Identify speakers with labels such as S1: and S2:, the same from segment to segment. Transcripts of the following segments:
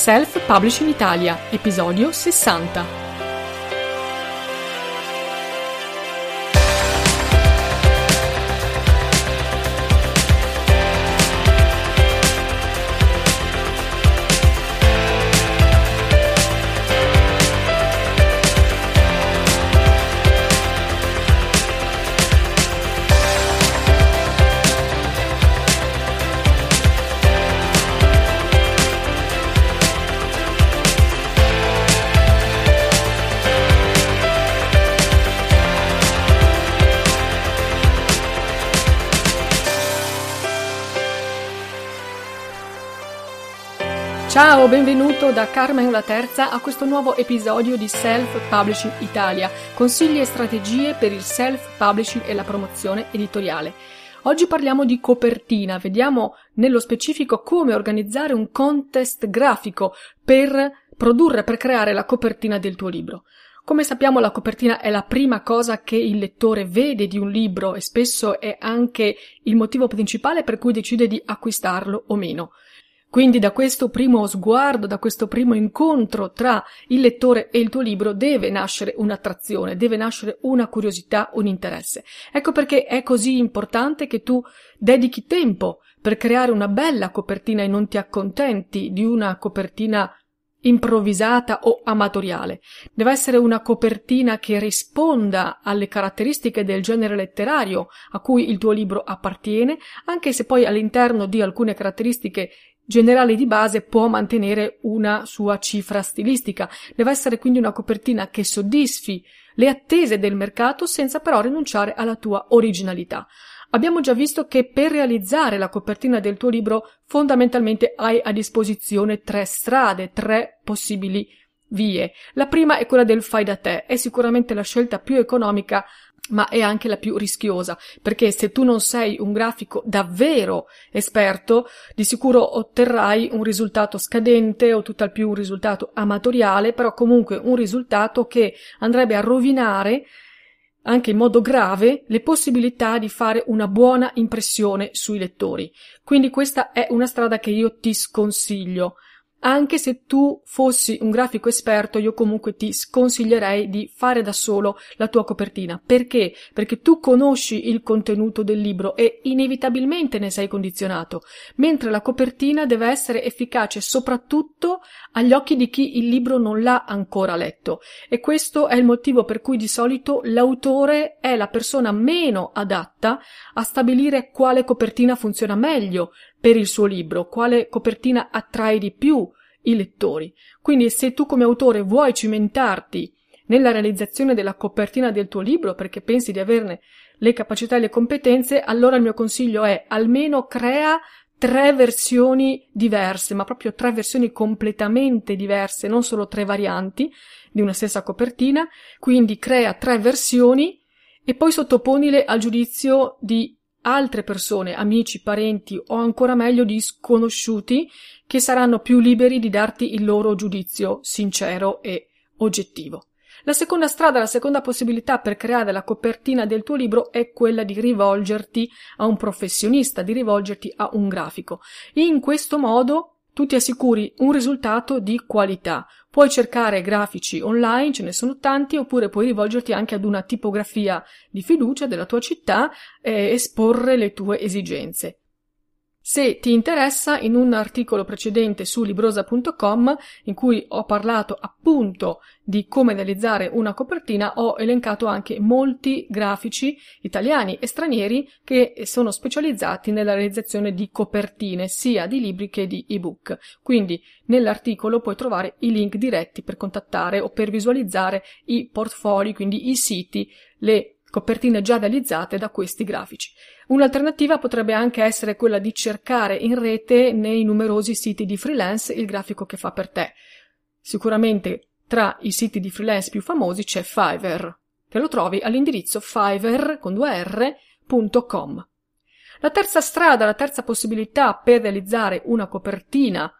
S1: Self Publishing Italia, episodio 60. Ciao, benvenuto da Carmen la Terza a questo nuovo episodio di Self Publishing Italia, consigli e strategie per il self publishing e la promozione editoriale. Oggi parliamo di copertina, vediamo nello specifico come organizzare un contest grafico per produrre, per creare la copertina del tuo libro. Come sappiamo la copertina è la prima cosa che il lettore vede di un libro e spesso è anche il motivo principale per cui decide di acquistarlo o meno. Quindi da questo primo sguardo, da questo primo incontro tra il lettore e il tuo libro deve nascere un'attrazione, deve nascere una curiosità, un interesse. Ecco perché è così importante che tu dedichi tempo per creare una bella copertina e non ti accontenti di una copertina improvvisata o amatoriale. Deve essere una copertina che risponda alle caratteristiche del genere letterario a cui il tuo libro appartiene, anche se poi all'interno di alcune caratteristiche generale di base può mantenere una sua cifra stilistica. Deve essere quindi una copertina che soddisfi le attese del mercato senza però rinunciare alla tua originalità. Abbiamo già visto che per realizzare la copertina del tuo libro fondamentalmente hai a disposizione tre strade, tre possibili vie. La prima è quella del fai da te, è sicuramente la scelta più economica ma è anche la più rischiosa, perché se tu non sei un grafico davvero esperto, di sicuro otterrai un risultato scadente o tutt'al più un risultato amatoriale, però comunque un risultato che andrebbe a rovinare anche in modo grave le possibilità di fare una buona impressione sui lettori. Quindi questa è una strada che io ti sconsiglio. Anche se tu fossi un grafico esperto, io comunque ti sconsiglierei di fare da solo la tua copertina. Perché? Perché tu conosci il contenuto del libro e inevitabilmente ne sei condizionato, mentre la copertina deve essere efficace soprattutto agli occhi di chi il libro non l'ha ancora letto. E questo è il motivo per cui di solito l'autore è la persona meno adatta a stabilire quale copertina funziona meglio per il suo libro, quale copertina attrae di più i lettori. Quindi se tu come autore vuoi cimentarti nella realizzazione della copertina del tuo libro perché pensi di averne le capacità e le competenze, allora il mio consiglio è almeno crea tre versioni diverse, ma proprio tre versioni completamente diverse, non solo tre varianti di una stessa copertina, quindi crea tre versioni e poi sottoponile al giudizio di altre persone, amici, parenti o ancora meglio di sconosciuti che saranno più liberi di darti il loro giudizio sincero e oggettivo. La seconda strada, la seconda possibilità per creare la copertina del tuo libro è quella di rivolgerti a un professionista, di rivolgerti a un grafico. In questo modo tu ti assicuri un risultato di qualità. Puoi cercare grafici online, ce ne sono tanti, oppure puoi rivolgerti anche ad una tipografia di fiducia della tua città e esporre le tue esigenze. Se ti interessa, in un articolo precedente su librosa.com, in cui ho parlato appunto di come realizzare una copertina, ho elencato anche molti grafici italiani e stranieri che sono specializzati nella realizzazione di copertine, sia di libri che di ebook. Quindi nell'articolo puoi trovare i link diretti per contattare o per visualizzare i portfolio, quindi i siti, le copertine già realizzate da questi grafici. Un'alternativa potrebbe anche essere quella di cercare in rete nei numerosi siti di freelance il grafico che fa per te. Sicuramente tra i siti di freelance più famosi c'è Fiverr, che lo trovi all'indirizzo fiverr.com. La terza strada, la terza possibilità per realizzare una copertina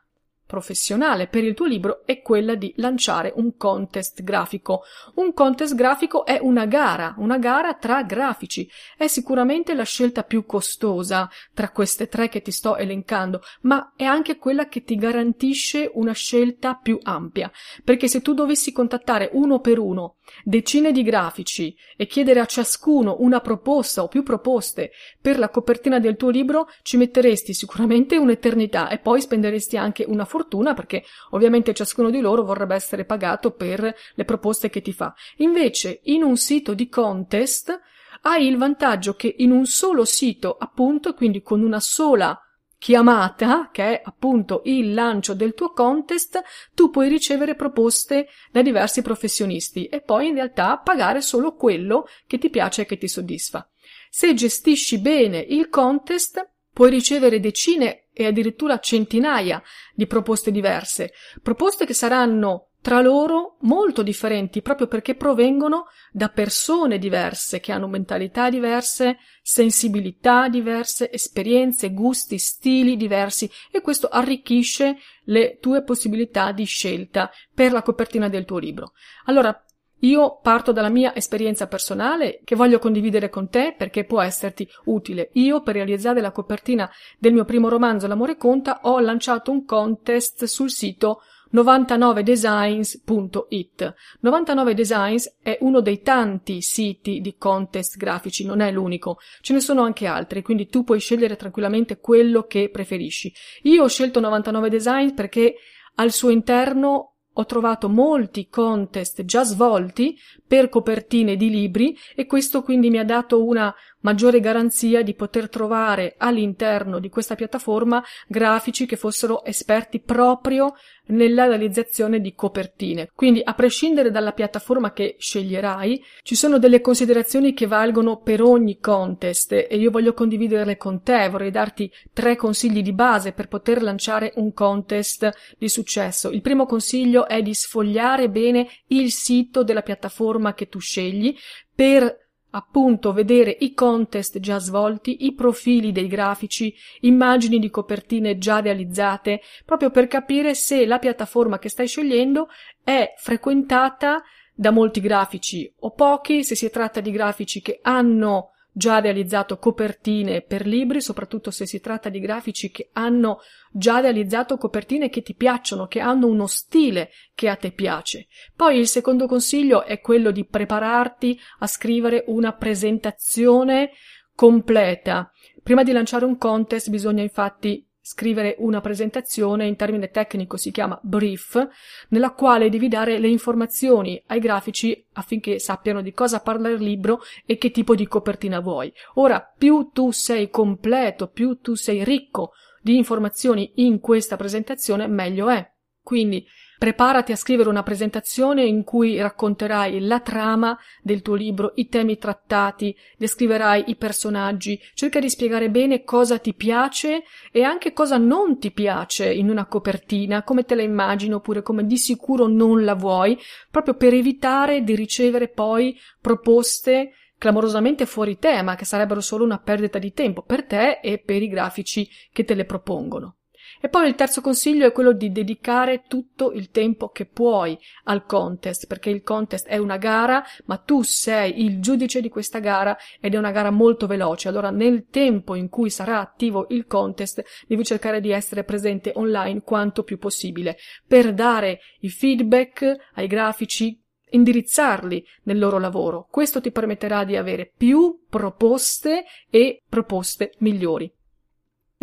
S1: professionale per il tuo libro è quella di lanciare un contest grafico. Un contest grafico è una gara, una gara tra grafici. È sicuramente la scelta più costosa tra queste tre che ti sto elencando, ma è anche quella che ti garantisce una scelta più ampia. Perché se tu dovessi contattare uno per uno decine di grafici e chiedere a ciascuno una proposta o più proposte per la copertina del tuo libro, ci metteresti sicuramente un'eternità e poi spenderesti anche una fortuna perché ovviamente ciascuno di loro vorrebbe essere pagato per le proposte che ti fa. Invece, in un sito di contest hai il vantaggio che in un solo sito, appunto, quindi con una sola chiamata, che è appunto il lancio del tuo contest, tu puoi ricevere proposte da diversi professionisti e poi in realtà pagare solo quello che ti piace e che ti soddisfa. Se gestisci bene il contest, puoi ricevere decine e addirittura centinaia di proposte diverse, proposte che saranno tra loro molto differenti proprio perché provengono da persone diverse che hanno mentalità diverse, sensibilità diverse, esperienze, gusti, stili diversi e questo arricchisce le tue possibilità di scelta per la copertina del tuo libro. Allora, io parto dalla mia esperienza personale che voglio condividere con te perché può esserti utile. Io per realizzare la copertina del mio primo romanzo L'amore conta ho lanciato un contest sul sito 99designs.it. 99 Designs è uno dei tanti siti di contest grafici, non è l'unico. Ce ne sono anche altri, quindi tu puoi scegliere tranquillamente quello che preferisci. Io ho scelto 99 Designs perché al suo interno ho trovato molti contest già svolti per copertine di libri e questo quindi mi ha dato una maggiore garanzia di poter trovare all'interno di questa piattaforma grafici che fossero esperti proprio nella realizzazione di copertine. Quindi, a prescindere dalla piattaforma che sceglierai, ci sono delle considerazioni che valgono per ogni contest e io voglio condividerle con te. Vorrei darti tre consigli di base per poter lanciare un contest di successo. Il primo consiglio è di sfogliare bene il sito della piattaforma che tu scegli per appunto vedere i contest già svolti, i profili dei grafici, immagini di copertine già realizzate, proprio per capire se la piattaforma che stai scegliendo è frequentata da molti grafici o pochi, se si tratta di grafici che hanno già realizzato copertine per libri, soprattutto se si tratta di grafici che hanno già realizzato copertine che ti piacciono, che hanno uno stile che a te piace. Poi il secondo consiglio è quello di prepararti a scrivere una presentazione completa. Prima di lanciare un contest bisogna infatti scrivere una presentazione, in termine tecnico si chiama brief, nella quale devi dare le informazioni ai grafici affinché sappiano di cosa parla il libro e che tipo di copertina vuoi. Ora, più tu sei completo, più tu sei ricco di informazioni in questa presentazione, meglio è. Quindi Preparati a scrivere una presentazione in cui racconterai la trama del tuo libro, i temi trattati, descriverai i personaggi, cerca di spiegare bene cosa ti piace e anche cosa non ti piace in una copertina, come te la immagini oppure come di sicuro non la vuoi, proprio per evitare di ricevere poi proposte clamorosamente fuori tema, che sarebbero solo una perdita di tempo per te e per i grafici che te le propongono. E poi il terzo consiglio è quello di dedicare tutto il tempo che puoi al contest, perché il contest è una gara, ma tu sei il giudice di questa gara ed è una gara molto veloce. Allora nel tempo in cui sarà attivo il contest devi cercare di essere presente online quanto più possibile per dare i feedback ai grafici indirizzarli nel loro lavoro. Questo ti permetterà di avere più proposte e proposte migliori.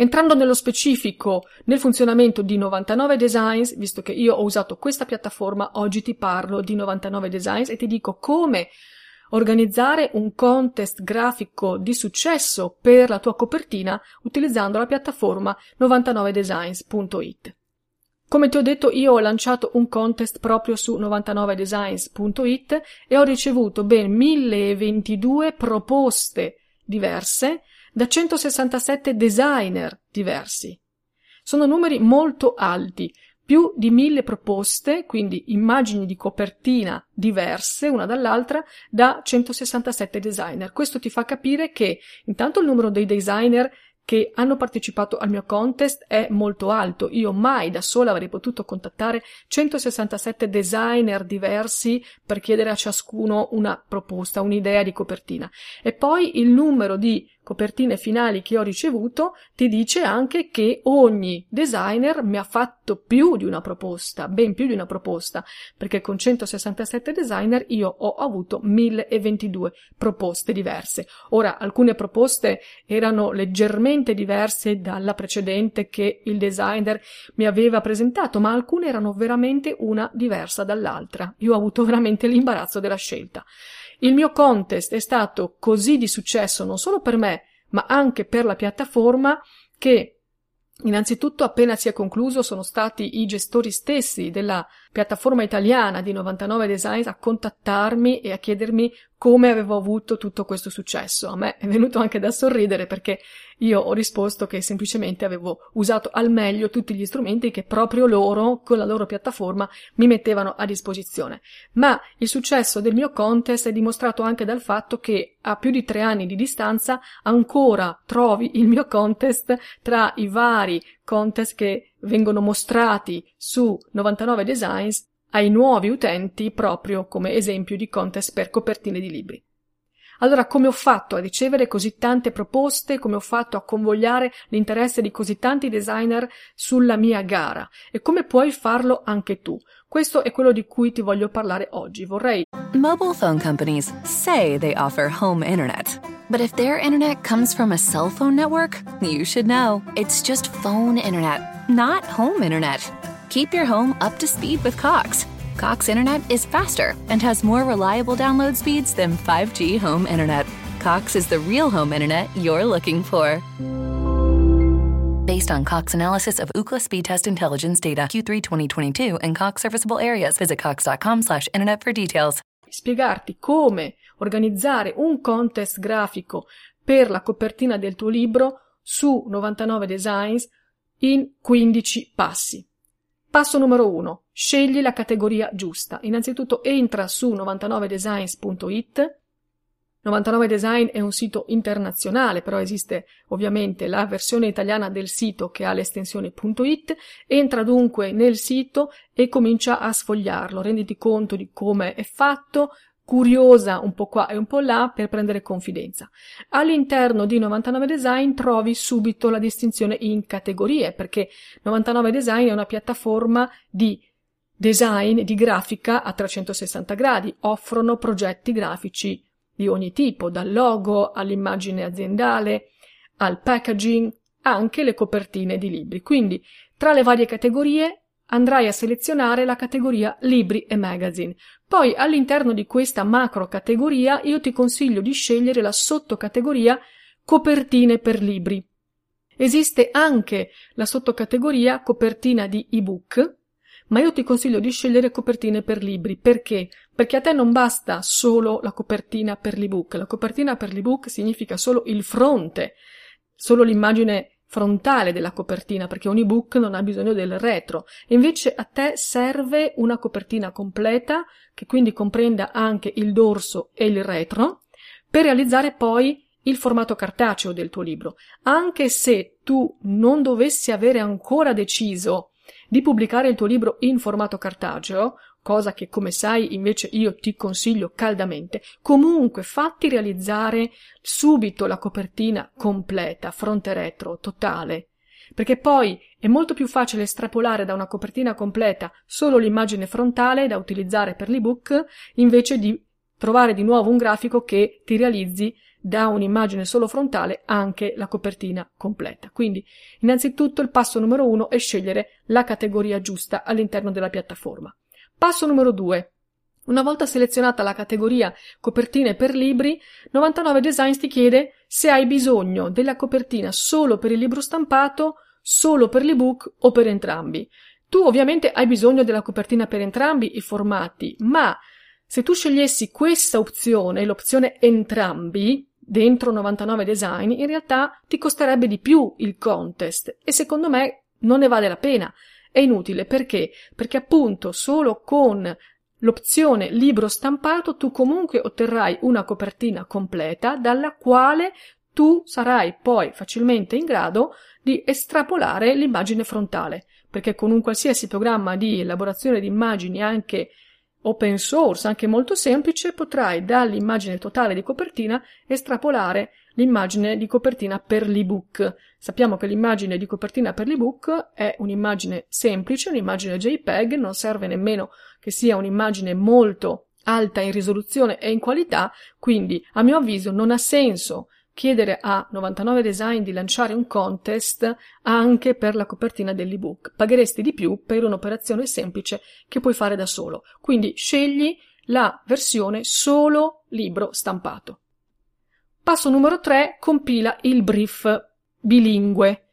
S1: Entrando nello specifico nel funzionamento di 99 Designs, visto che io ho usato questa piattaforma, oggi ti parlo di 99 Designs e ti dico come organizzare un contest grafico di successo per la tua copertina utilizzando la piattaforma 99designs.it. Come ti ho detto, io ho lanciato un contest proprio su 99designs.it e ho ricevuto ben 1022 proposte diverse da 167 designer diversi. Sono numeri molto alti, più di mille proposte, quindi immagini di copertina diverse una dall'altra, da 167 designer. Questo ti fa capire che intanto il numero dei designer che hanno partecipato al mio contest è molto alto. Io mai da sola avrei potuto contattare 167 designer diversi per chiedere a ciascuno una proposta, un'idea di copertina. E poi il numero di copertine finali che ho ricevuto ti dice anche che ogni designer mi ha fatto più di una proposta, ben più di una proposta, perché con 167 designer io ho avuto 1022 proposte diverse. Ora, alcune proposte erano leggermente diverse dalla precedente che il designer mi aveva presentato, ma alcune erano veramente una diversa dall'altra. Io ho avuto veramente l'imbarazzo della scelta. Il mio contest è stato così di successo non solo per me, ma anche per la piattaforma che Innanzitutto, appena si è concluso, sono stati i gestori stessi della piattaforma italiana di 99 Designs a contattarmi e a chiedermi come avevo avuto tutto questo successo. A me è venuto anche da sorridere perché io ho risposto che semplicemente avevo usato al meglio tutti gli strumenti che proprio loro, con la loro piattaforma, mi mettevano a disposizione. Ma il successo del mio contest è dimostrato anche dal fatto che a più di tre anni di distanza ancora trovi il mio contest tra i vari contest che vengono mostrati su 99 Designs ai nuovi utenti proprio come esempio di contest per copertine di libri. Allora, come ho fatto a ricevere così tante proposte, come ho fatto a convogliare l'interesse di così tanti designer sulla mia gara e come puoi farlo anche tu? Questo è quello di cui ti voglio parlare oggi. Vorrei
S2: Mobile phone companies say they offer home internet. But if their internet comes from a cell phone network, you should know. It's just phone internet, not home internet. Keep your home up to speed with Cox. Cox Internet is faster and has more reliable download speeds than 5G home internet. Cox is the real home internet you're looking for. Based on Cox analysis of Ookla speed test intelligence data Q3 2022 and Cox serviceable areas, visit cox.com/internet for details.
S1: Spiegarti come organizzare un contest grafico per la copertina del tuo libro su 99 Designs in 15 passi. Passo numero 1. Scegli la categoria giusta. Innanzitutto entra su 99designs.it. 99 Design è un sito internazionale, però esiste ovviamente la versione italiana del sito che ha l'estensione .it. Entra dunque nel sito e comincia a sfogliarlo. Renditi conto di come è fatto, curiosa un po' qua e un po' là per prendere confidenza. All'interno di 99 Design trovi subito la distinzione in categorie, perché 99 Design è una piattaforma di design, di grafica a 360 gradi, offrono progetti grafici di ogni tipo, dal logo all'immagine aziendale, al packaging, anche le copertine di libri. Quindi, tra le varie categorie andrai a selezionare la categoria libri e magazine. Poi all'interno di questa macro categoria io ti consiglio di scegliere la sottocategoria copertine per libri. Esiste anche la sottocategoria copertina di ebook, ma io ti consiglio di scegliere copertine per libri. Perché? Perché a te non basta solo la copertina per l'ebook. La copertina per l'ebook significa solo il fronte, solo l'immagine frontale della copertina, perché un ebook non ha bisogno del retro. Invece a te serve una copertina completa, che quindi comprenda anche il dorso e il retro, per realizzare poi il formato cartaceo del tuo libro. Anche se tu non dovessi avere ancora deciso di pubblicare il tuo libro in formato cartaceo, cosa che come sai invece io ti consiglio caldamente, comunque fatti realizzare subito la copertina completa, fronte retro, totale, perché poi è molto più facile estrapolare da una copertina completa solo l'immagine frontale da utilizzare per l'ebook invece di trovare di nuovo un grafico che ti realizzi da un'immagine solo frontale anche la copertina completa. Quindi, innanzitutto il passo numero uno è scegliere la categoria giusta all'interno della piattaforma. Passo numero due. Una volta selezionata la categoria copertine per libri, 99 Designs ti chiede se hai bisogno della copertina solo per il libro stampato, solo per l'ebook o per entrambi. Tu ovviamente hai bisogno della copertina per entrambi i formati, ma se tu scegliessi questa opzione, l'opzione entrambi, dentro 99 design, in realtà ti costerebbe di più il contest e secondo me non ne vale la pena. È inutile perché? Perché appunto solo con l'opzione libro stampato tu comunque otterrai una copertina completa dalla quale tu sarai poi facilmente in grado di estrapolare l'immagine frontale, perché con un qualsiasi programma di elaborazione di immagini anche open source, anche molto semplice, potrai dall'immagine totale di copertina estrapolare l'immagine di copertina per l'ebook. Sappiamo che l'immagine di copertina per l'ebook è un'immagine semplice, un'immagine JPEG, non serve nemmeno che sia un'immagine molto alta in risoluzione e in qualità, quindi a mio avviso non ha senso chiedere a 99 Design di lanciare un contest anche per la copertina dell'ebook. Pagheresti di più per un'operazione semplice che puoi fare da solo. Quindi scegli la versione solo libro stampato. Passo numero 3. Compila il brief bilingue.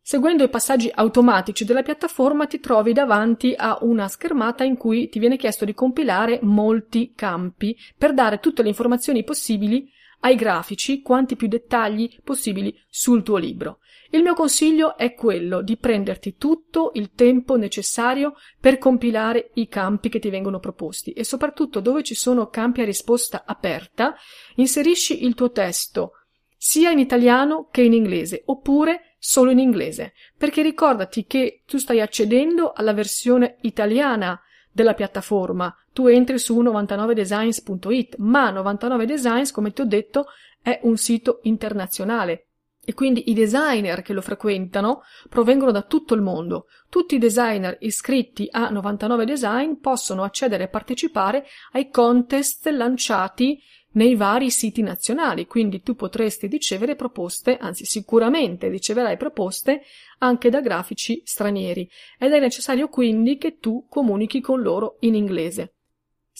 S1: Seguendo i passaggi automatici della piattaforma ti trovi davanti a una schermata in cui ti viene chiesto di compilare molti campi per dare tutte le informazioni possibili ai grafici quanti più dettagli possibili sul tuo libro. Il mio consiglio è quello di prenderti tutto il tempo necessario per compilare i campi che ti vengono proposti e soprattutto dove ci sono campi a risposta aperta, inserisci il tuo testo sia in italiano che in inglese oppure solo in inglese, perché ricordati che tu stai accedendo alla versione italiana della piattaforma. Tu entri su 99designs.it, ma 99designs, come ti ho detto, è un sito internazionale. E quindi i designer che lo frequentano provengono da tutto il mondo. Tutti i designer iscritti a 99 Design possono accedere e partecipare ai contest lanciati nei vari siti nazionali, quindi tu potresti ricevere proposte, anzi sicuramente riceverai proposte anche da grafici stranieri ed è necessario quindi che tu comunichi con loro in inglese.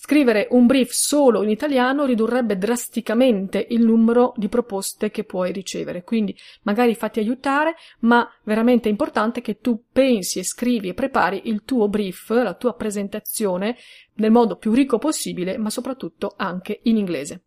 S1: Scrivere un brief solo in italiano ridurrebbe drasticamente il numero di proposte che puoi ricevere, quindi magari fatti aiutare, ma veramente importante che tu pensi e scrivi e prepari il tuo brief, la tua presentazione nel modo più ricco possibile, ma soprattutto anche in inglese.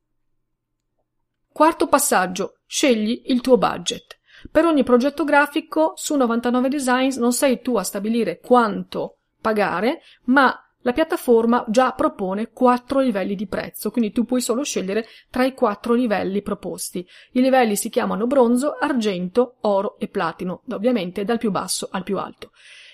S1: Quarto passaggio, scegli il tuo budget. Per ogni progetto grafico su 99 Designs non sei tu a stabilire quanto pagare, ma la piattaforma già propone quattro livelli di prezzo, quindi tu puoi solo scegliere tra i quattro livelli proposti. I livelli si chiamano bronzo, argento, oro e platino, ovviamente dal più basso al più alto.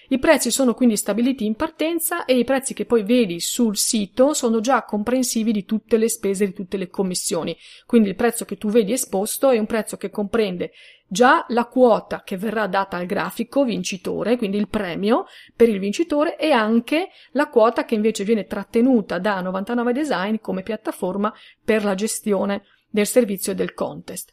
S1: I prezzi sono quindi stabiliti in partenza e i prezzi che poi vedi sul sito sono già comprensivi di tutte le spese, di tutte le commissioni. Quindi il prezzo che tu vedi esposto è un prezzo che comprende già la quota che verrà data al grafico vincitore, quindi il premio per il vincitore e anche la quota che invece viene trattenuta da 99 Design come piattaforma per la gestione del servizio del contest.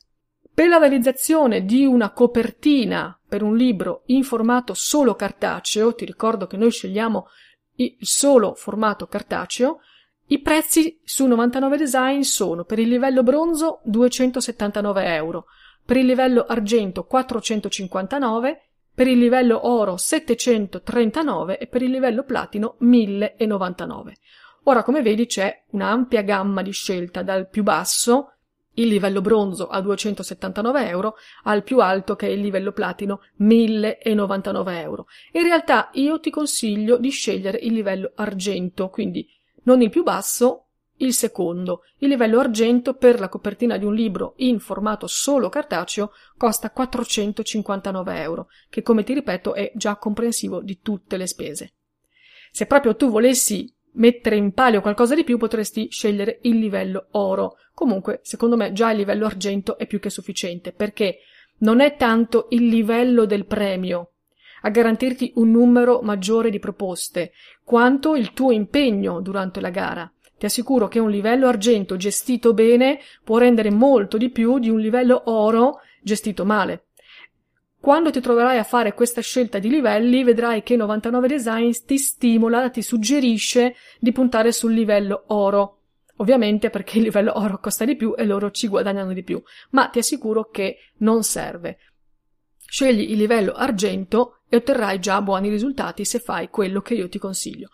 S1: Per la realizzazione di una copertina per un libro in formato solo cartaceo, ti ricordo che noi scegliamo il solo formato cartaceo, i prezzi su 99 Design sono per il livello bronzo 279 euro, per il livello argento 459, per il livello oro 739 e per il livello platino 1099. Ora, come vedi, c'è un'ampia gamma di scelta dal più basso il livello bronzo a 279 euro, al più alto che è il livello platino 1099 euro. In realtà io ti consiglio di scegliere il livello argento, quindi non il più basso, il secondo. Il livello argento per la copertina di un libro in formato solo cartaceo costa 459 euro, che come ti ripeto è già comprensivo di tutte le spese. Se proprio tu volessi mettere in palio qualcosa di più potresti scegliere il livello oro. Comunque, secondo me, già il livello argento è più che sufficiente, perché non è tanto il livello del premio a garantirti un numero maggiore di proposte, quanto il tuo impegno durante la gara. Ti assicuro che un livello argento gestito bene può rendere molto di più di un livello oro gestito male. Quando ti troverai a fare questa scelta di livelli, vedrai che 99 Designs ti stimola, ti suggerisce di puntare sul livello oro. Ovviamente perché il livello oro costa di più e loro ci guadagnano di più, ma ti assicuro che non serve. Scegli il livello argento e otterrai già buoni risultati se fai quello che io ti consiglio.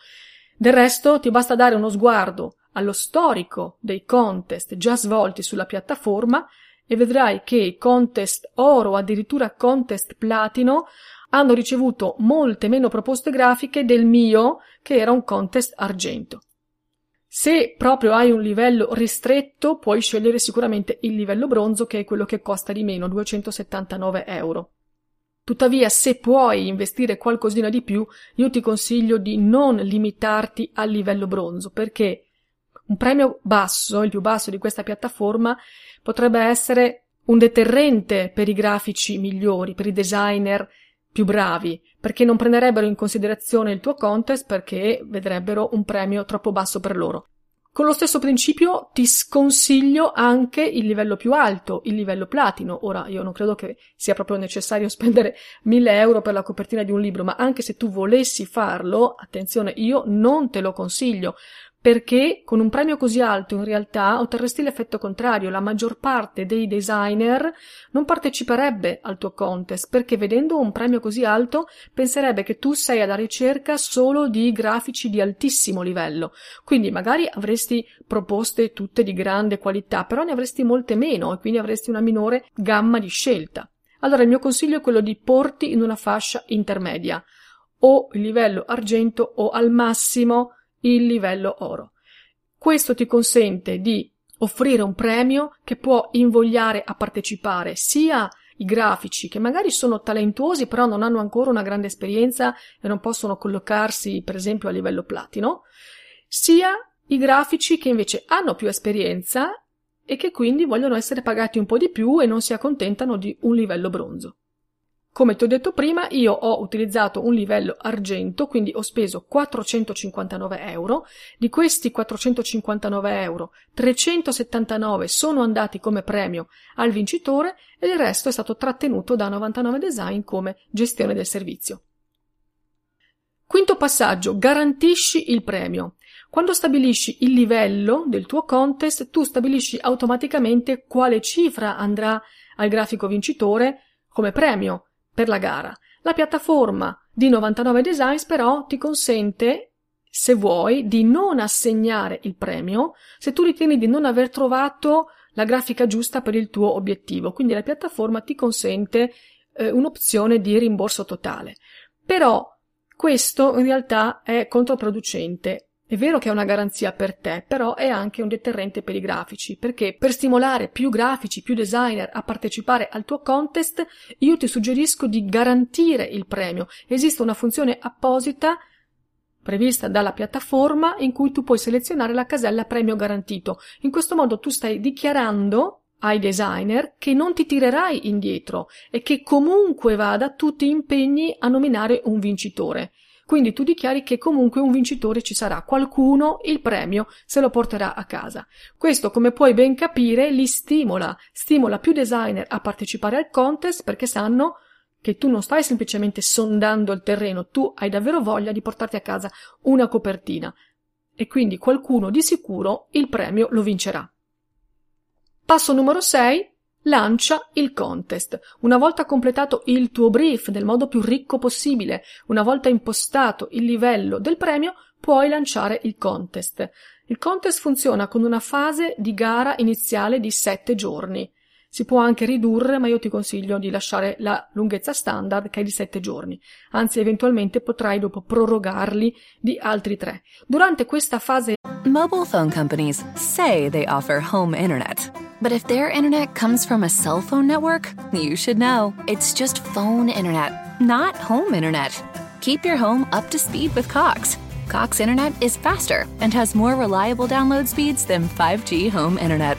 S1: Del resto ti basta dare uno sguardo allo storico dei contest già svolti sulla piattaforma e vedrai che i contest oro addirittura contest platino hanno ricevuto molte meno proposte grafiche del mio che era un contest argento. Se proprio hai un livello ristretto, puoi scegliere sicuramente il livello bronzo, che è quello che costa di meno, 279 euro. Tuttavia, se puoi investire qualcosina di più, io ti consiglio di non limitarti al livello bronzo, perché un premio basso, il più basso di questa piattaforma, potrebbe essere un deterrente per i grafici migliori, per i designer più bravi, perché non prenderebbero in considerazione il tuo contest perché vedrebbero un premio troppo basso per loro. Con lo stesso principio ti sconsiglio anche il livello più alto, il livello platino. Ora, io non credo che sia proprio necessario spendere 1000 euro per la copertina di un libro, ma anche se tu volessi farlo, attenzione, io non te lo consiglio, perché con un premio così alto in realtà otterresti l'effetto contrario, la maggior parte dei designer non parteciperebbe al tuo contest perché vedendo un premio così alto penserebbe che tu sei alla ricerca solo di grafici di altissimo livello, quindi magari avresti proposte tutte di grande qualità, però ne avresti molte meno e quindi avresti una minore gamma di scelta. Allora il mio consiglio è quello di porti in una fascia intermedia, o il livello argento o al massimo il livello oro. Questo ti consente di offrire un premio che può invogliare a partecipare sia i grafici che magari sono talentuosi però non hanno ancora una grande esperienza e non possono collocarsi per esempio a livello platino, sia i grafici che invece hanno più esperienza e che quindi vogliono essere pagati un po' di più e non si accontentano di un livello bronzo. Come ti ho detto prima, io ho utilizzato un livello argento, quindi ho speso 459 euro. Di questi 459 euro, 379 sono andati come premio al vincitore e il resto è stato trattenuto da 99 Design come gestione del servizio. Quinto passaggio, garantisci il premio. Quando stabilisci il livello del tuo contest, tu stabilisci automaticamente quale cifra andrà al grafico vincitore come premio per la gara. La piattaforma di 99 Designs però ti consente, se vuoi, di non assegnare il premio se tu ritieni di non aver trovato la grafica giusta per il tuo obiettivo. Quindi la piattaforma ti consente eh, un'opzione di rimborso totale. Però questo in realtà è controproducente è vero che è una garanzia per te, però è anche un deterrente per i grafici, perché per stimolare più grafici, più designer a partecipare al tuo contest, io ti suggerisco di garantire il premio. Esiste una funzione apposita prevista dalla piattaforma in cui tu puoi selezionare la casella premio garantito. In questo modo tu stai dichiarando ai designer che non ti tirerai indietro e che comunque vada tu ti impegni a nominare un vincitore. Quindi tu dichiari che comunque un vincitore ci sarà, qualcuno il premio se lo porterà a casa. Questo, come puoi ben capire, li stimola, stimola più designer a partecipare al contest perché sanno che tu non stai semplicemente sondando il terreno, tu hai davvero voglia di portarti a casa una copertina. E quindi qualcuno di sicuro il premio lo vincerà. Passo numero 6 Lancia il contest. Una volta completato il tuo brief nel modo più ricco possibile, una volta impostato il livello del premio, puoi lanciare il contest. Il contest funziona con una fase di gara iniziale di 7 giorni. Si può anche ridurre, ma io ti consiglio di lasciare la lunghezza standard che è di 7 giorni. Anzi, eventualmente potrai dopo prorogarli di altri 3. Durante questa fase
S2: Mobile phone companies say they offer home internet. But if their internet comes from a cell phone network, you should know. It's just phone internet, not home internet. Keep your home up to speed with Cox. Cox Internet is faster and has more reliable download speeds than 5G home internet.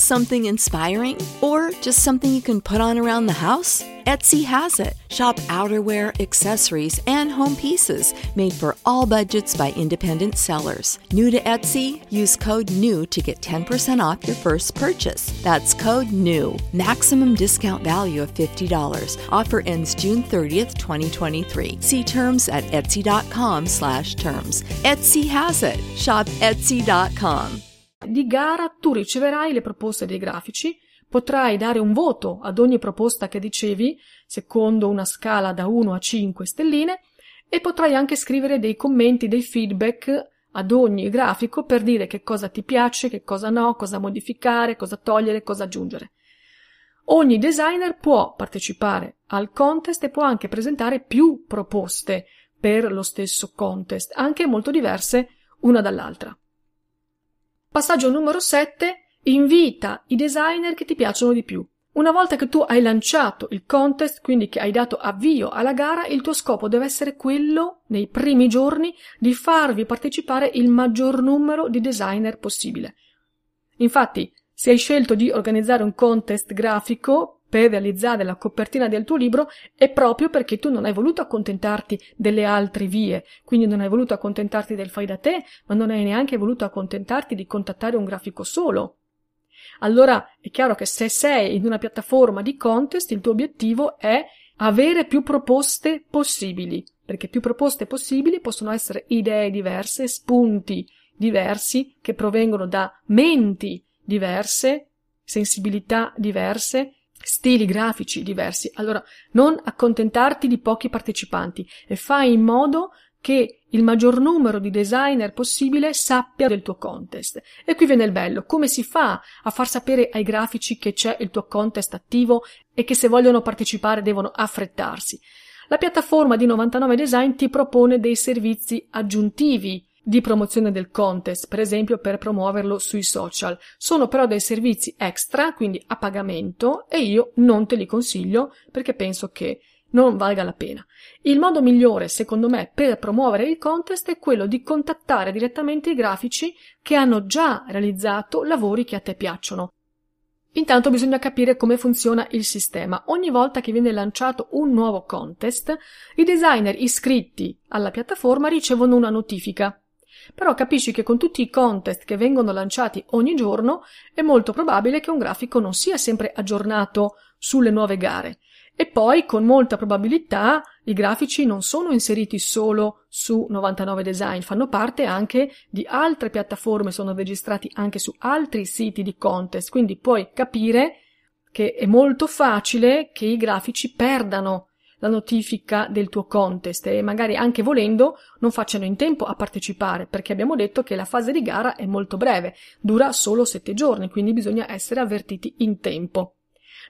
S3: something inspiring, or just something you can put on around the house? Etsy has it. Shop outerwear, accessories, and home pieces made for all budgets by independent sellers. New to Etsy? Use code NEW to get 10% off your first purchase. That's code NEW. Maximum discount value of $50. Offer ends June 30th, 2023. See terms at etsy.com slash terms. Etsy has it. Shop etsy.com.
S1: Di gara tu riceverai le proposte dei grafici Potrai dare un voto ad ogni proposta che dicevi, secondo una scala da 1 a 5 stelline, e potrai anche scrivere dei commenti, dei feedback ad ogni grafico per dire che cosa ti piace, che cosa no, cosa modificare, cosa togliere, cosa aggiungere. Ogni designer può partecipare al contest e può anche presentare più proposte per lo stesso contest, anche molto diverse una dall'altra. Passaggio numero 7 Invita i designer che ti piacciono di più. Una volta che tu hai lanciato il contest, quindi che hai dato avvio alla gara, il tuo scopo deve essere quello, nei primi giorni, di farvi partecipare il maggior numero di designer possibile. Infatti, se hai scelto di organizzare un contest grafico per realizzare la copertina del tuo libro è proprio perché tu non hai voluto accontentarti delle altre vie, quindi non hai voluto accontentarti del fai da te, ma non hai neanche voluto accontentarti di contattare un grafico solo. Allora è chiaro che se sei in una piattaforma di contest, il tuo obiettivo è avere più proposte possibili, perché più proposte possibili possono essere idee diverse, spunti diversi che provengono da menti diverse, sensibilità diverse, stili grafici diversi. Allora, non accontentarti di pochi partecipanti e fai in modo che il maggior numero di designer possibile sappia del tuo contest. E qui viene il bello, come si fa a far sapere ai grafici che c'è il tuo contest attivo e che se vogliono partecipare devono affrettarsi? La piattaforma di 99 Design ti propone dei servizi aggiuntivi di promozione del contest, per esempio per promuoverlo sui social. Sono però dei servizi extra, quindi a pagamento, e io non te li consiglio perché penso che non valga la pena. Il modo migliore, secondo me, per promuovere il contest è quello di contattare direttamente i grafici che hanno già realizzato lavori che a te piacciono. Intanto bisogna capire come funziona il sistema. Ogni volta che viene lanciato un nuovo contest, i designer iscritti alla piattaforma ricevono una notifica. Però capisci che con tutti i contest che vengono lanciati ogni giorno è molto probabile che un grafico non sia sempre aggiornato sulle nuove gare. E poi, con molta probabilità, i grafici non sono inseriti solo su 99 Design, fanno parte anche di altre piattaforme, sono registrati anche su altri siti di contest, quindi puoi capire che è molto facile che i grafici perdano la notifica del tuo contest e magari anche volendo non facciano in tempo a partecipare perché abbiamo detto che la fase di gara è molto breve, dura solo sette giorni, quindi bisogna essere avvertiti in tempo.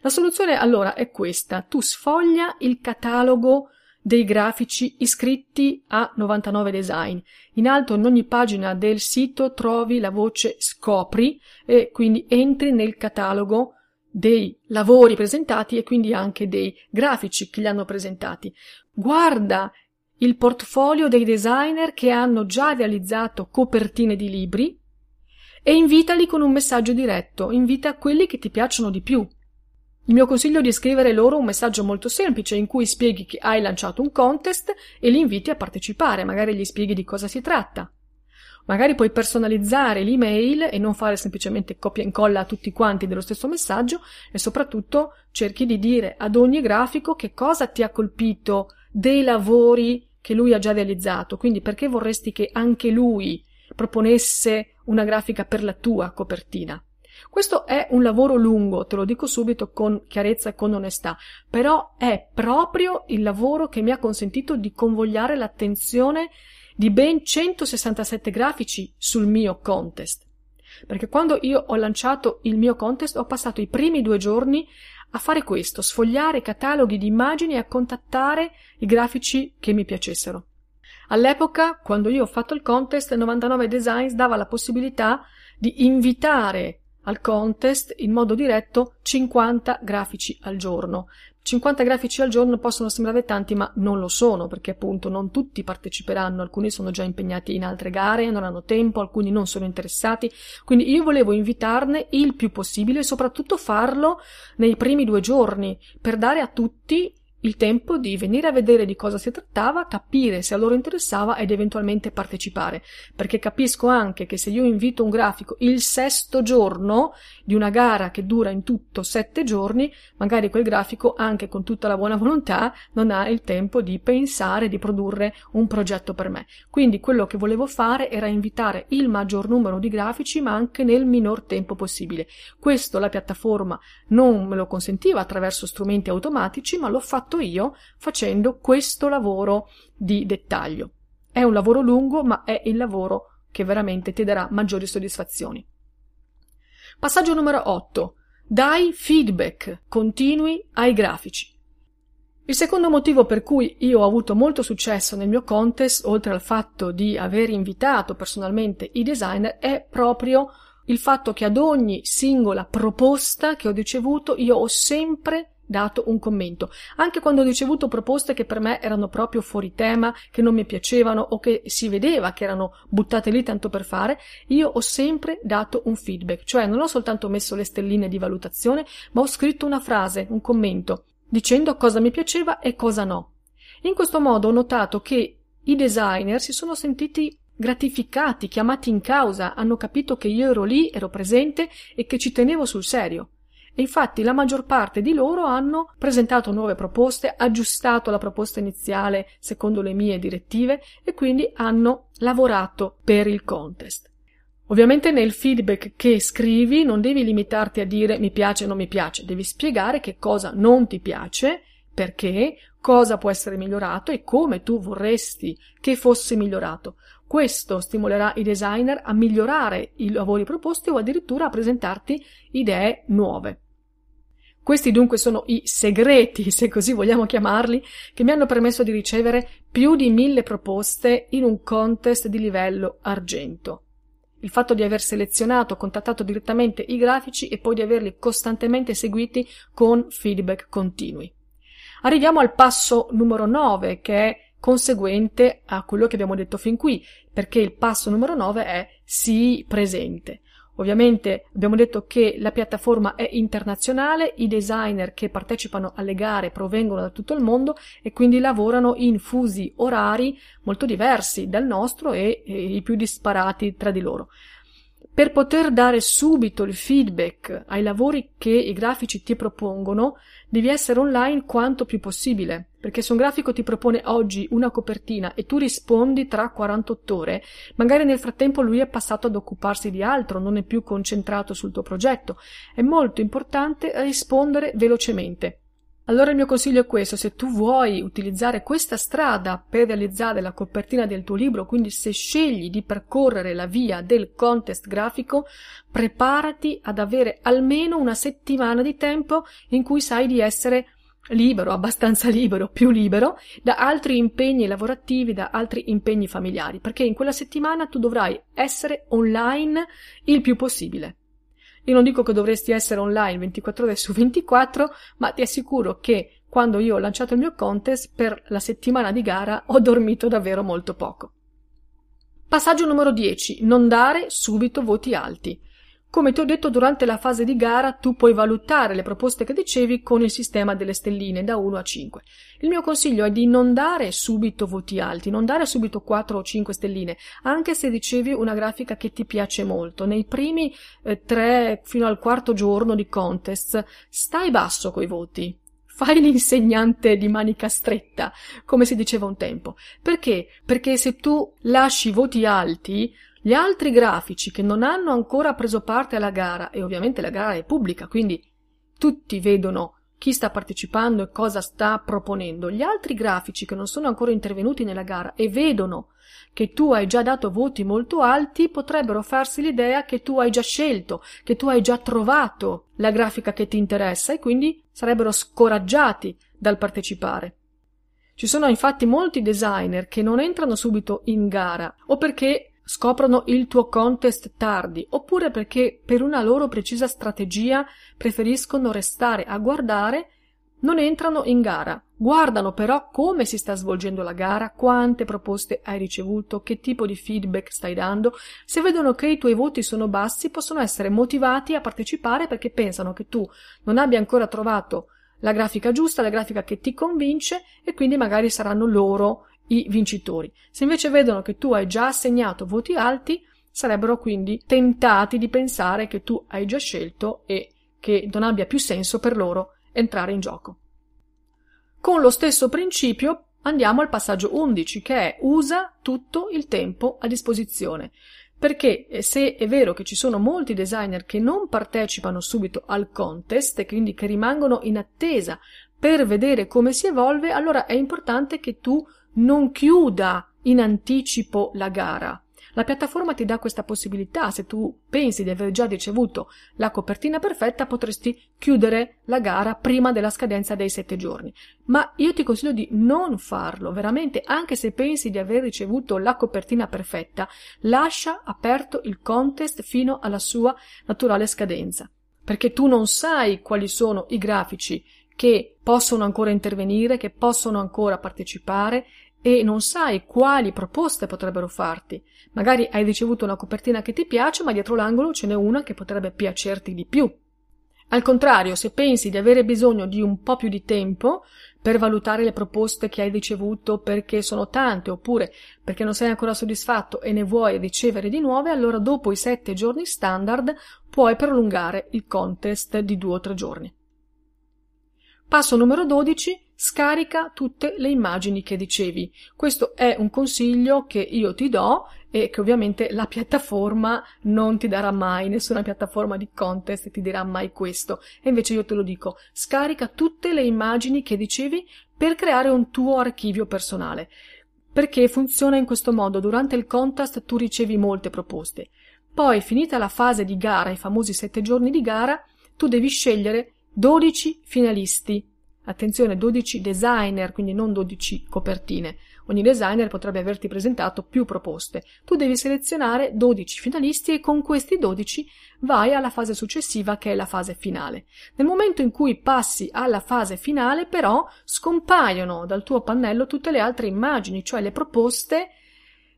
S1: La soluzione allora è questa. Tu sfoglia il catalogo dei grafici iscritti a 99 Design. In alto in ogni pagina del sito trovi la voce Scopri e quindi entri nel catalogo dei lavori presentati e quindi anche dei grafici che li hanno presentati. Guarda il portfolio dei designer che hanno già realizzato copertine di libri e invitali con un messaggio diretto, invita quelli che ti piacciono di più. Il mio consiglio è di scrivere loro un messaggio molto semplice in cui spieghi che hai lanciato un contest e li inviti a partecipare, magari gli spieghi di cosa si tratta. Magari puoi personalizzare l'email e non fare semplicemente copia e incolla a tutti quanti dello stesso messaggio e soprattutto cerchi di dire ad ogni grafico che cosa ti ha colpito dei lavori che lui ha già realizzato, quindi perché vorresti che anche lui proponesse una grafica per la tua copertina. Questo è un lavoro lungo, te lo dico subito con chiarezza e con onestà, però è proprio il lavoro che mi ha consentito di convogliare l'attenzione di ben 167 grafici sul mio contest. Perché quando io ho lanciato il mio contest ho passato i primi due giorni a fare questo, sfogliare cataloghi di immagini e a contattare i grafici che mi piacessero. All'epoca, quando io ho fatto il contest, 99 Designs dava la possibilità di invitare al contest in modo diretto 50 grafici al giorno. 50 grafici al giorno possono sembrare tanti, ma non lo sono, perché appunto non tutti parteciperanno, alcuni sono già impegnati in altre gare, non hanno tempo, alcuni non sono interessati. Quindi io volevo invitarne il più possibile e soprattutto farlo nei primi due giorni, per dare a tutti il tempo di venire a vedere di cosa si trattava, capire se a loro interessava ed eventualmente partecipare, perché capisco anche che se io invito un grafico il sesto giorno di una gara che dura in tutto sette giorni, magari quel grafico, anche con tutta la buona volontà, non ha il tempo di pensare, di produrre un progetto per me. Quindi quello che volevo fare era invitare il maggior numero di grafici, ma anche nel minor tempo possibile. Questo la piattaforma non me lo consentiva attraverso strumenti automatici, ma l'ho fatto fatto io facendo questo lavoro di dettaglio. È un lavoro lungo, ma è il lavoro che veramente ti darà maggiori soddisfazioni. Passaggio numero 8. Dai feedback continui ai grafici. Il secondo motivo per cui io ho avuto molto successo nel mio contest, oltre al fatto di aver invitato personalmente i designer, è proprio il fatto che ad ogni singola proposta che ho ricevuto io ho sempre dato un commento, anche quando ho ricevuto proposte che per me erano proprio fuori tema, che non mi piacevano o che si vedeva che erano buttate lì tanto per fare, io ho sempre dato un feedback, cioè non ho soltanto messo le stelline di valutazione, ma ho scritto una frase, un commento, dicendo cosa mi piaceva e cosa no. In questo modo ho notato che i designer si sono sentiti gratificati, chiamati in causa, hanno capito che io ero lì, ero presente e che ci tenevo sul serio. Infatti la maggior parte di loro hanno presentato nuove proposte, aggiustato la proposta iniziale secondo le mie direttive e quindi hanno lavorato per il contest. Ovviamente nel feedback che scrivi non devi limitarti a dire mi piace o non mi piace, devi spiegare che cosa non ti piace, perché, cosa può essere migliorato e come tu vorresti che fosse migliorato. Questo stimolerà i designer a migliorare i lavori proposti o addirittura a presentarti idee nuove. Questi dunque sono i segreti, se così vogliamo chiamarli, che mi hanno permesso di ricevere più di mille proposte in un contest di livello argento. Il fatto di aver selezionato, contattato direttamente i grafici e poi di averli costantemente seguiti con feedback continui. Arriviamo al passo numero 9, che è conseguente a quello che abbiamo detto fin qui, perché il passo numero 9 è sii presente. Ovviamente abbiamo detto che la piattaforma è internazionale, i designer che partecipano alle gare provengono da tutto il mondo e quindi lavorano in fusi orari molto diversi dal nostro e, e i più disparati tra di loro. Per poter dare subito il feedback ai lavori che i grafici ti propongono, devi essere online quanto più possibile, perché se un grafico ti propone oggi una copertina e tu rispondi tra 48 ore, magari nel frattempo lui è passato ad occuparsi di altro, non è più concentrato sul tuo progetto. È molto importante rispondere velocemente. Allora il mio consiglio è questo, se tu vuoi utilizzare questa strada per realizzare la copertina del tuo libro, quindi se scegli di percorrere la via del contest grafico, preparati ad avere almeno una settimana di tempo in cui sai di essere libero, abbastanza libero, più libero, da altri impegni lavorativi, da altri impegni familiari, perché in quella settimana tu dovrai essere online il più possibile. Io non dico che dovresti essere online 24 ore su 24, ma ti assicuro che quando io ho lanciato il mio contest, per la settimana di gara ho dormito davvero molto poco. Passaggio numero 10. Non dare subito voti alti. Come ti ho detto durante la fase di gara tu puoi valutare le proposte che ricevi con il sistema delle stelline da 1 a 5. Il mio consiglio è di non dare subito voti alti, non dare subito 4 o 5 stelline, anche se ricevi una grafica che ti piace molto. Nei primi eh, 3 fino al quarto giorno di contest stai basso coi voti. Fai l'insegnante di manica stretta, come si diceva un tempo. Perché? Perché se tu lasci voti alti, gli altri grafici che non hanno ancora preso parte alla gara, e ovviamente la gara è pubblica, quindi tutti vedono chi sta partecipando e cosa sta proponendo. Gli altri grafici che non sono ancora intervenuti nella gara e vedono che tu hai già dato voti molto alti, potrebbero farsi l'idea che tu hai già scelto, che tu hai già trovato la grafica che ti interessa e quindi sarebbero scoraggiati dal partecipare. Ci sono infatti molti designer che non entrano subito in gara o perché scoprono il tuo contest tardi, oppure perché per una loro precisa strategia preferiscono restare a guardare non entrano in gara, guardano però come si sta svolgendo la gara, quante proposte hai ricevuto, che tipo di feedback stai dando. Se vedono che i tuoi voti sono bassi, possono essere motivati a partecipare perché pensano che tu non abbia ancora trovato la grafica giusta, la grafica che ti convince e quindi magari saranno loro i vincitori. Se invece vedono che tu hai già assegnato voti alti, sarebbero quindi tentati di pensare che tu hai già scelto e che non abbia più senso per loro entrare in gioco. Con lo stesso principio andiamo al passaggio 11 che è usa tutto il tempo a disposizione. Perché eh, se è vero che ci sono molti designer che non partecipano subito al contest e quindi che rimangono in attesa per vedere come si evolve, allora è importante che tu non chiuda in anticipo la gara. La piattaforma ti dà questa possibilità. Se tu pensi di aver già ricevuto la copertina perfetta, potresti chiudere la gara prima della scadenza dei sette giorni. Ma io ti consiglio di non farlo, veramente, anche se pensi di aver ricevuto la copertina perfetta, lascia aperto il contest fino alla sua naturale scadenza. Perché tu non sai quali sono i grafici che possono ancora intervenire, che possono ancora partecipare e non sai quali proposte potrebbero farti. Magari hai ricevuto una copertina che ti piace, ma dietro l'angolo ce n'è una che potrebbe piacerti di più. Al contrario, se pensi di avere bisogno di un po' più di tempo per valutare le proposte che hai ricevuto perché sono tante oppure perché non sei ancora soddisfatto e ne vuoi ricevere di nuove, allora dopo i sette giorni standard puoi prolungare il contest di due o tre giorni. Passo numero 12 scarica tutte le immagini che ricevi. Questo è un consiglio che io ti do e che ovviamente la piattaforma non ti darà mai, nessuna piattaforma di contest ti dirà mai questo. E invece io te lo dico, scarica tutte le immagini che ricevi per creare un tuo archivio personale. Perché funziona in questo modo, durante il contest tu ricevi molte proposte. Poi, finita la fase di gara, i famosi sette giorni di gara, tu devi scegliere 12 finalisti Attenzione, 12 designer, quindi non 12 copertine. Ogni designer potrebbe averti presentato più proposte. Tu devi selezionare 12 finalisti e con questi 12 vai alla fase successiva che è la fase finale. Nel momento in cui passi alla fase finale, però, scompaiono dal tuo pannello tutte le altre immagini, cioè le proposte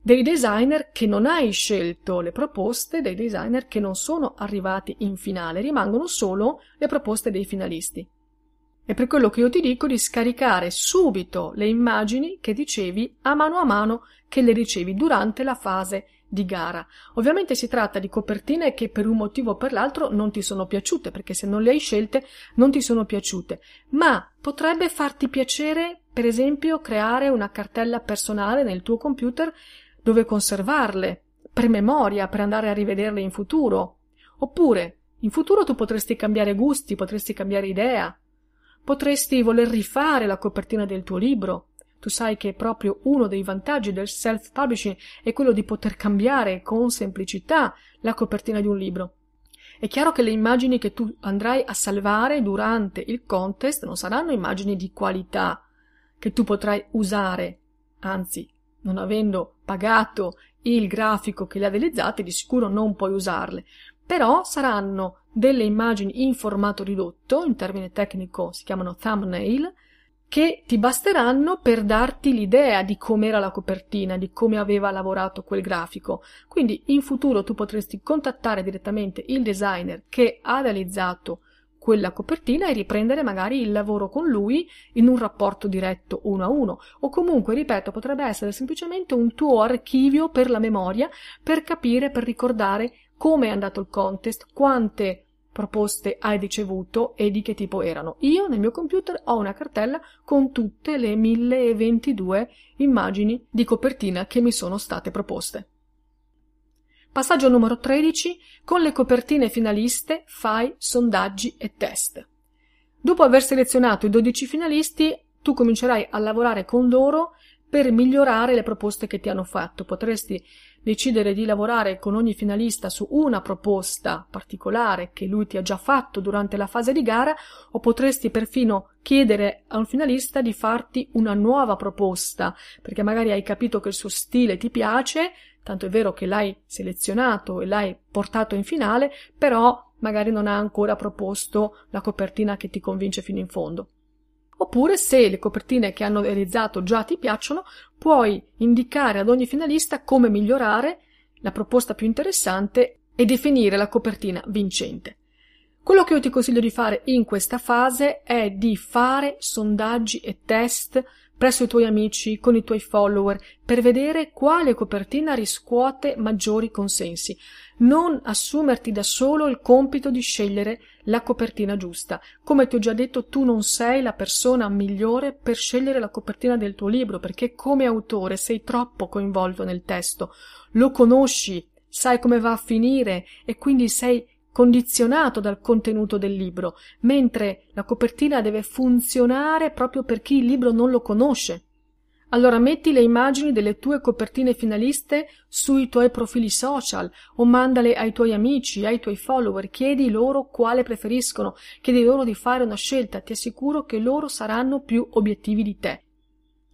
S1: dei designer che non hai scelto, le proposte dei designer che non sono arrivati in finale, rimangono solo le proposte dei finalisti. È per quello che io ti dico di scaricare subito le immagini che ricevi a mano a mano che le ricevi durante la fase di gara. Ovviamente si tratta di copertine che per un motivo o per l'altro non ti sono piaciute, perché se non le hai scelte non ti sono piaciute, ma potrebbe farti piacere, per esempio, creare una cartella personale nel tuo computer dove conservarle, per memoria, per andare a rivederle in futuro. Oppure, in futuro tu potresti cambiare gusti, potresti cambiare idea, Potresti voler rifare la copertina del tuo libro. Tu sai che proprio uno dei vantaggi del self-publishing è quello di poter cambiare con semplicità la copertina di un libro. È chiaro che le immagini che tu andrai a salvare durante il contest non saranno immagini di qualità che tu potrai usare, anzi, non avendo pagato il grafico che le ha realizzate, di sicuro non puoi usarle, però saranno delle immagini in formato ridotto, in termine tecnico si chiamano thumbnail, che ti basteranno per darti l'idea di com'era la copertina, di come aveva lavorato quel grafico. Quindi in futuro tu potresti contattare direttamente il designer che ha realizzato quella copertina e riprendere magari il lavoro con lui in un rapporto diretto uno a uno o comunque, ripeto, potrebbe essere semplicemente un tuo archivio per la memoria per capire, per ricordare come è andato il contest, quante proposte hai ricevuto e di che tipo erano. Io nel mio computer ho una cartella con tutte le 1022 immagini di copertina che mi sono state proposte. Passaggio numero 13. Con le copertine finaliste fai sondaggi e test. Dopo aver selezionato i 12 finalisti, tu comincerai a lavorare con loro per migliorare le proposte che ti hanno fatto. Potresti decidere di lavorare con ogni finalista su una proposta particolare che lui ti ha già fatto durante la fase di gara o potresti perfino chiedere a un finalista di farti una nuova proposta perché magari hai capito che il suo stile ti piace, tanto è vero che l'hai selezionato e l'hai portato in finale, però magari non ha ancora proposto la copertina che ti convince fino in fondo. Oppure, se le copertine che hanno realizzato già ti piacciono, puoi indicare ad ogni finalista come migliorare la proposta più interessante e definire la copertina vincente. Quello che io ti consiglio di fare in questa fase è di fare sondaggi e test presso i tuoi amici, con i tuoi follower, per vedere quale copertina riscuote maggiori consensi. Non assumerti da solo il compito di scegliere la copertina giusta. Come ti ho già detto, tu non sei la persona migliore per scegliere la copertina del tuo libro, perché come autore sei troppo coinvolto nel testo, lo conosci, sai come va a finire e quindi sei condizionato dal contenuto del libro, mentre la copertina deve funzionare proprio per chi il libro non lo conosce. Allora metti le immagini delle tue copertine finaliste sui tuoi profili social o mandale ai tuoi amici, ai tuoi follower, chiedi loro quale preferiscono, chiedi loro di fare una scelta, ti assicuro che loro saranno più obiettivi di te.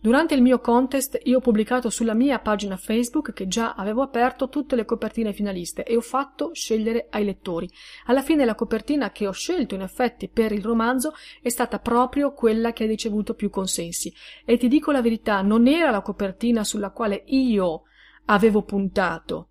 S1: Durante il mio contest io ho pubblicato sulla mia pagina Facebook che già avevo aperto tutte le copertine finaliste e ho fatto scegliere ai lettori. Alla fine la copertina che ho scelto in effetti per il romanzo è stata proprio quella che ha ricevuto più consensi. E ti dico la verità, non era la copertina sulla quale io avevo puntato.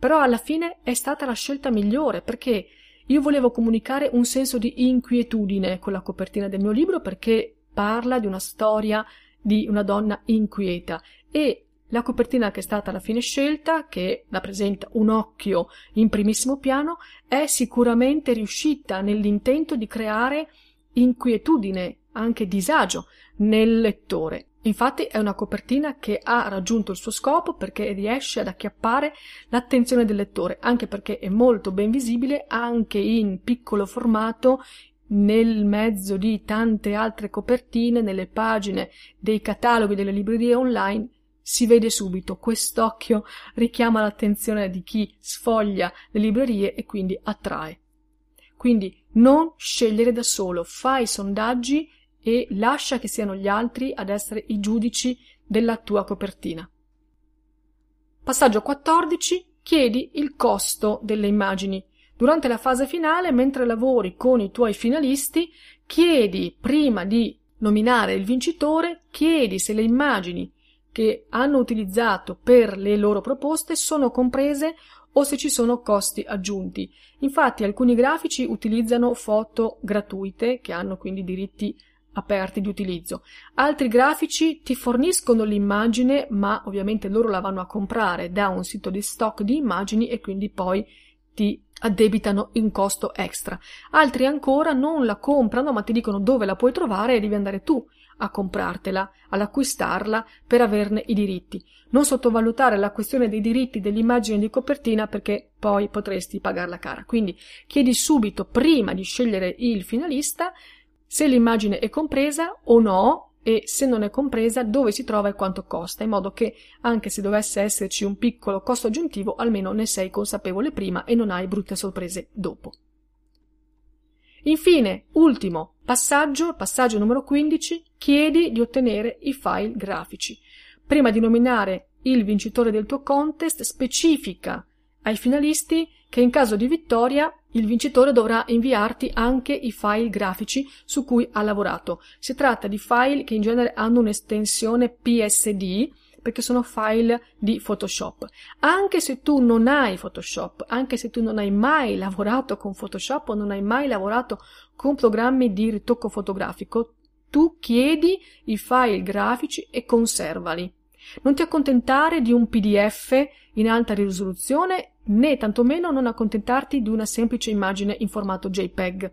S1: Però alla fine è stata la scelta migliore perché io volevo comunicare un senso di inquietudine con la copertina del mio libro perché parla di una storia di una donna inquieta e la copertina che è stata alla fine scelta, che rappresenta un occhio in primissimo piano, è sicuramente riuscita nell'intento di creare inquietudine, anche disagio nel lettore. Infatti è una copertina che ha raggiunto il suo scopo perché riesce ad acchiappare l'attenzione del lettore, anche perché è molto ben visibile anche in piccolo formato nel mezzo di tante altre copertine, nelle pagine dei cataloghi delle librerie online, si vede subito quest'occhio richiama l'attenzione di chi sfoglia le librerie e quindi attrae. Quindi non scegliere da solo, fai sondaggi e lascia che siano gli altri ad essere i giudici della tua copertina. Passaggio 14. Chiedi il costo delle immagini. Durante la fase finale, mentre lavori con i tuoi finalisti, chiedi prima di nominare il vincitore, chiedi se le immagini che hanno utilizzato per le loro proposte sono comprese o se ci sono costi aggiunti. Infatti alcuni grafici utilizzano foto gratuite che hanno quindi diritti aperti di utilizzo. Altri grafici ti forniscono l'immagine, ma ovviamente loro la vanno a comprare da un sito di stock di immagini e quindi poi ti addebitano in costo extra. Altri ancora non la comprano, ma ti dicono dove la puoi trovare e devi andare tu a comprartela, ad acquistarla per averne i diritti. Non sottovalutare la questione dei diritti dell'immagine di copertina perché poi potresti pagarla cara. Quindi chiedi subito, prima di scegliere il finalista, se l'immagine è compresa o no e se non è compresa dove si trova e quanto costa, in modo che anche se dovesse esserci un piccolo costo aggiuntivo almeno ne sei consapevole prima e non hai brutte sorprese dopo. Infine, ultimo passaggio, passaggio numero 15, chiedi di ottenere i file grafici. Prima di nominare il vincitore del tuo contest, specifica ai finalisti che in caso di vittoria il vincitore dovrà inviarti anche i file grafici su cui ha lavorato. Si tratta di file che in genere hanno un'estensione PSD perché sono file di Photoshop. Anche se tu non hai Photoshop, anche se tu non hai mai lavorato con Photoshop o non hai mai lavorato con programmi di ritocco fotografico, tu chiedi i file grafici e conservali. Non ti accontentare di un PDF in alta risoluzione né tantomeno non accontentarti di una semplice immagine in formato JPEG.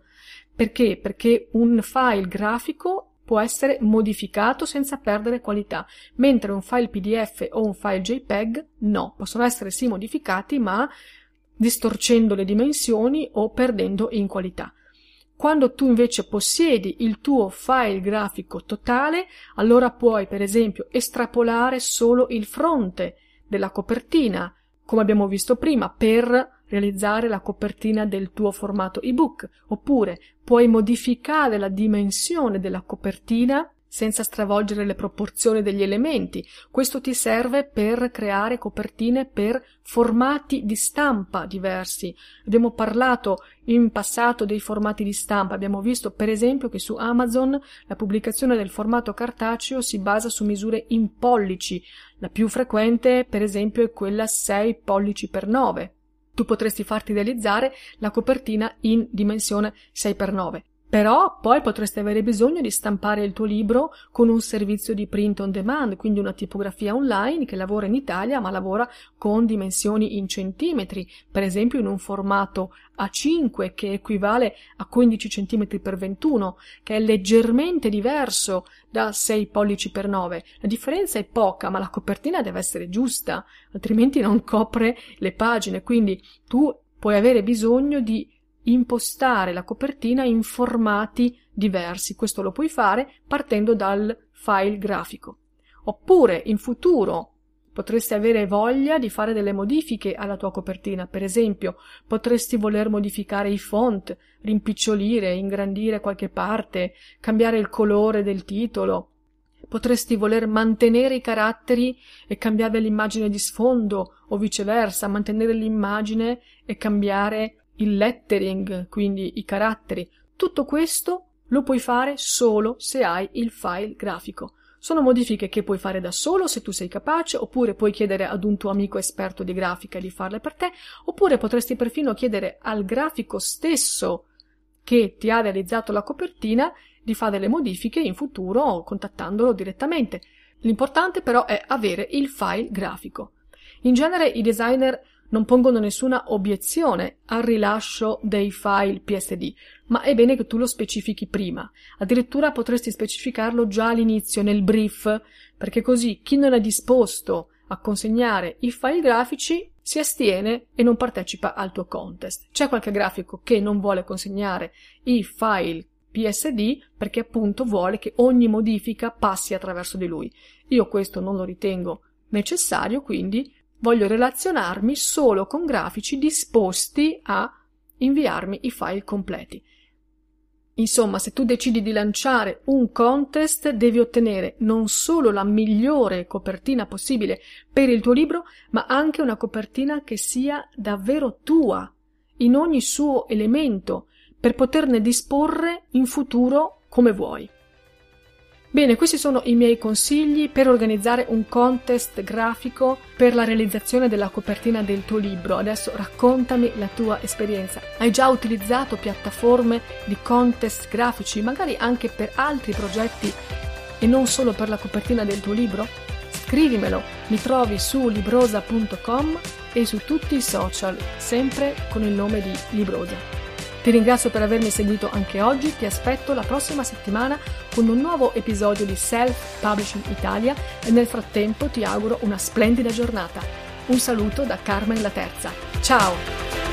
S1: Perché? Perché un file grafico può essere modificato senza perdere qualità, mentre un file PDF o un file JPEG no, possono essere sì modificati ma distorcendo le dimensioni o perdendo in qualità. Quando tu invece possiedi il tuo file grafico totale, allora puoi per esempio estrapolare solo il fronte della copertina, come abbiamo visto prima, per realizzare la copertina del tuo formato ebook, oppure puoi modificare la dimensione della copertina senza stravolgere le proporzioni degli elementi. Questo ti serve per creare copertine per formati di stampa diversi. Abbiamo parlato in passato dei formati di stampa, abbiamo visto per esempio che su Amazon la pubblicazione del formato cartaceo si basa su misure in pollici. La più frequente, per esempio, è quella 6 pollici per 9. Tu potresti farti realizzare la copertina in dimensione 6x9. Però poi potresti avere bisogno di stampare il tuo libro con un servizio di print on demand, quindi una tipografia online che lavora in Italia ma lavora con dimensioni in centimetri, per esempio in un formato A5 che equivale a 15 cm x 21, che è leggermente diverso da 6 pollici per 9. La differenza è poca, ma la copertina deve essere giusta, altrimenti non copre le pagine, quindi tu puoi avere bisogno di impostare la copertina in formati diversi. Questo lo puoi fare partendo dal file grafico. Oppure in futuro potresti avere voglia di fare delle modifiche alla tua copertina. Per esempio, potresti voler modificare i font, rimpicciolire, ingrandire qualche parte, cambiare il colore del titolo. Potresti voler mantenere i caratteri e cambiare l'immagine di sfondo o viceversa, mantenere l'immagine e cambiare il lettering, quindi i caratteri, tutto questo lo puoi fare solo se hai il file grafico. Sono modifiche che puoi fare da solo se tu sei capace, oppure puoi chiedere ad un tuo amico esperto di grafica di farle per te, oppure potresti perfino chiedere al grafico stesso che ti ha realizzato la copertina di fare delle modifiche in futuro contattandolo direttamente. L'importante però è avere il file grafico. In genere i designer non pongono nessuna obiezione al rilascio dei file PSD, ma è bene che tu lo specifichi prima. Addirittura potresti specificarlo già all'inizio, nel brief, perché così chi non è disposto a consegnare i file grafici si astiene e non partecipa al tuo contest. C'è qualche grafico che non vuole consegnare i file PSD perché appunto vuole che ogni modifica passi attraverso di lui. Io questo non lo ritengo necessario, quindi voglio relazionarmi solo con grafici disposti a inviarmi i file completi. Insomma, se tu decidi di lanciare un contest, devi ottenere non solo la migliore copertina possibile per il tuo libro, ma anche una copertina che sia davvero tua, in ogni suo elemento, per poterne disporre in futuro come vuoi. Bene, questi sono i miei consigli per organizzare un contest grafico per la realizzazione della copertina del tuo libro. Adesso raccontami la tua esperienza. Hai già utilizzato piattaforme di contest grafici, magari anche per altri progetti e non solo per la copertina del tuo libro? Scrivimelo, mi trovi su librosa.com e su tutti i social, sempre con il nome di Librosa. Ti ringrazio per avermi seguito anche oggi, ti aspetto la prossima settimana con un nuovo episodio di Self Publishing Italia e nel frattempo ti auguro una splendida giornata. Un saluto da Carmen La Terza. Ciao!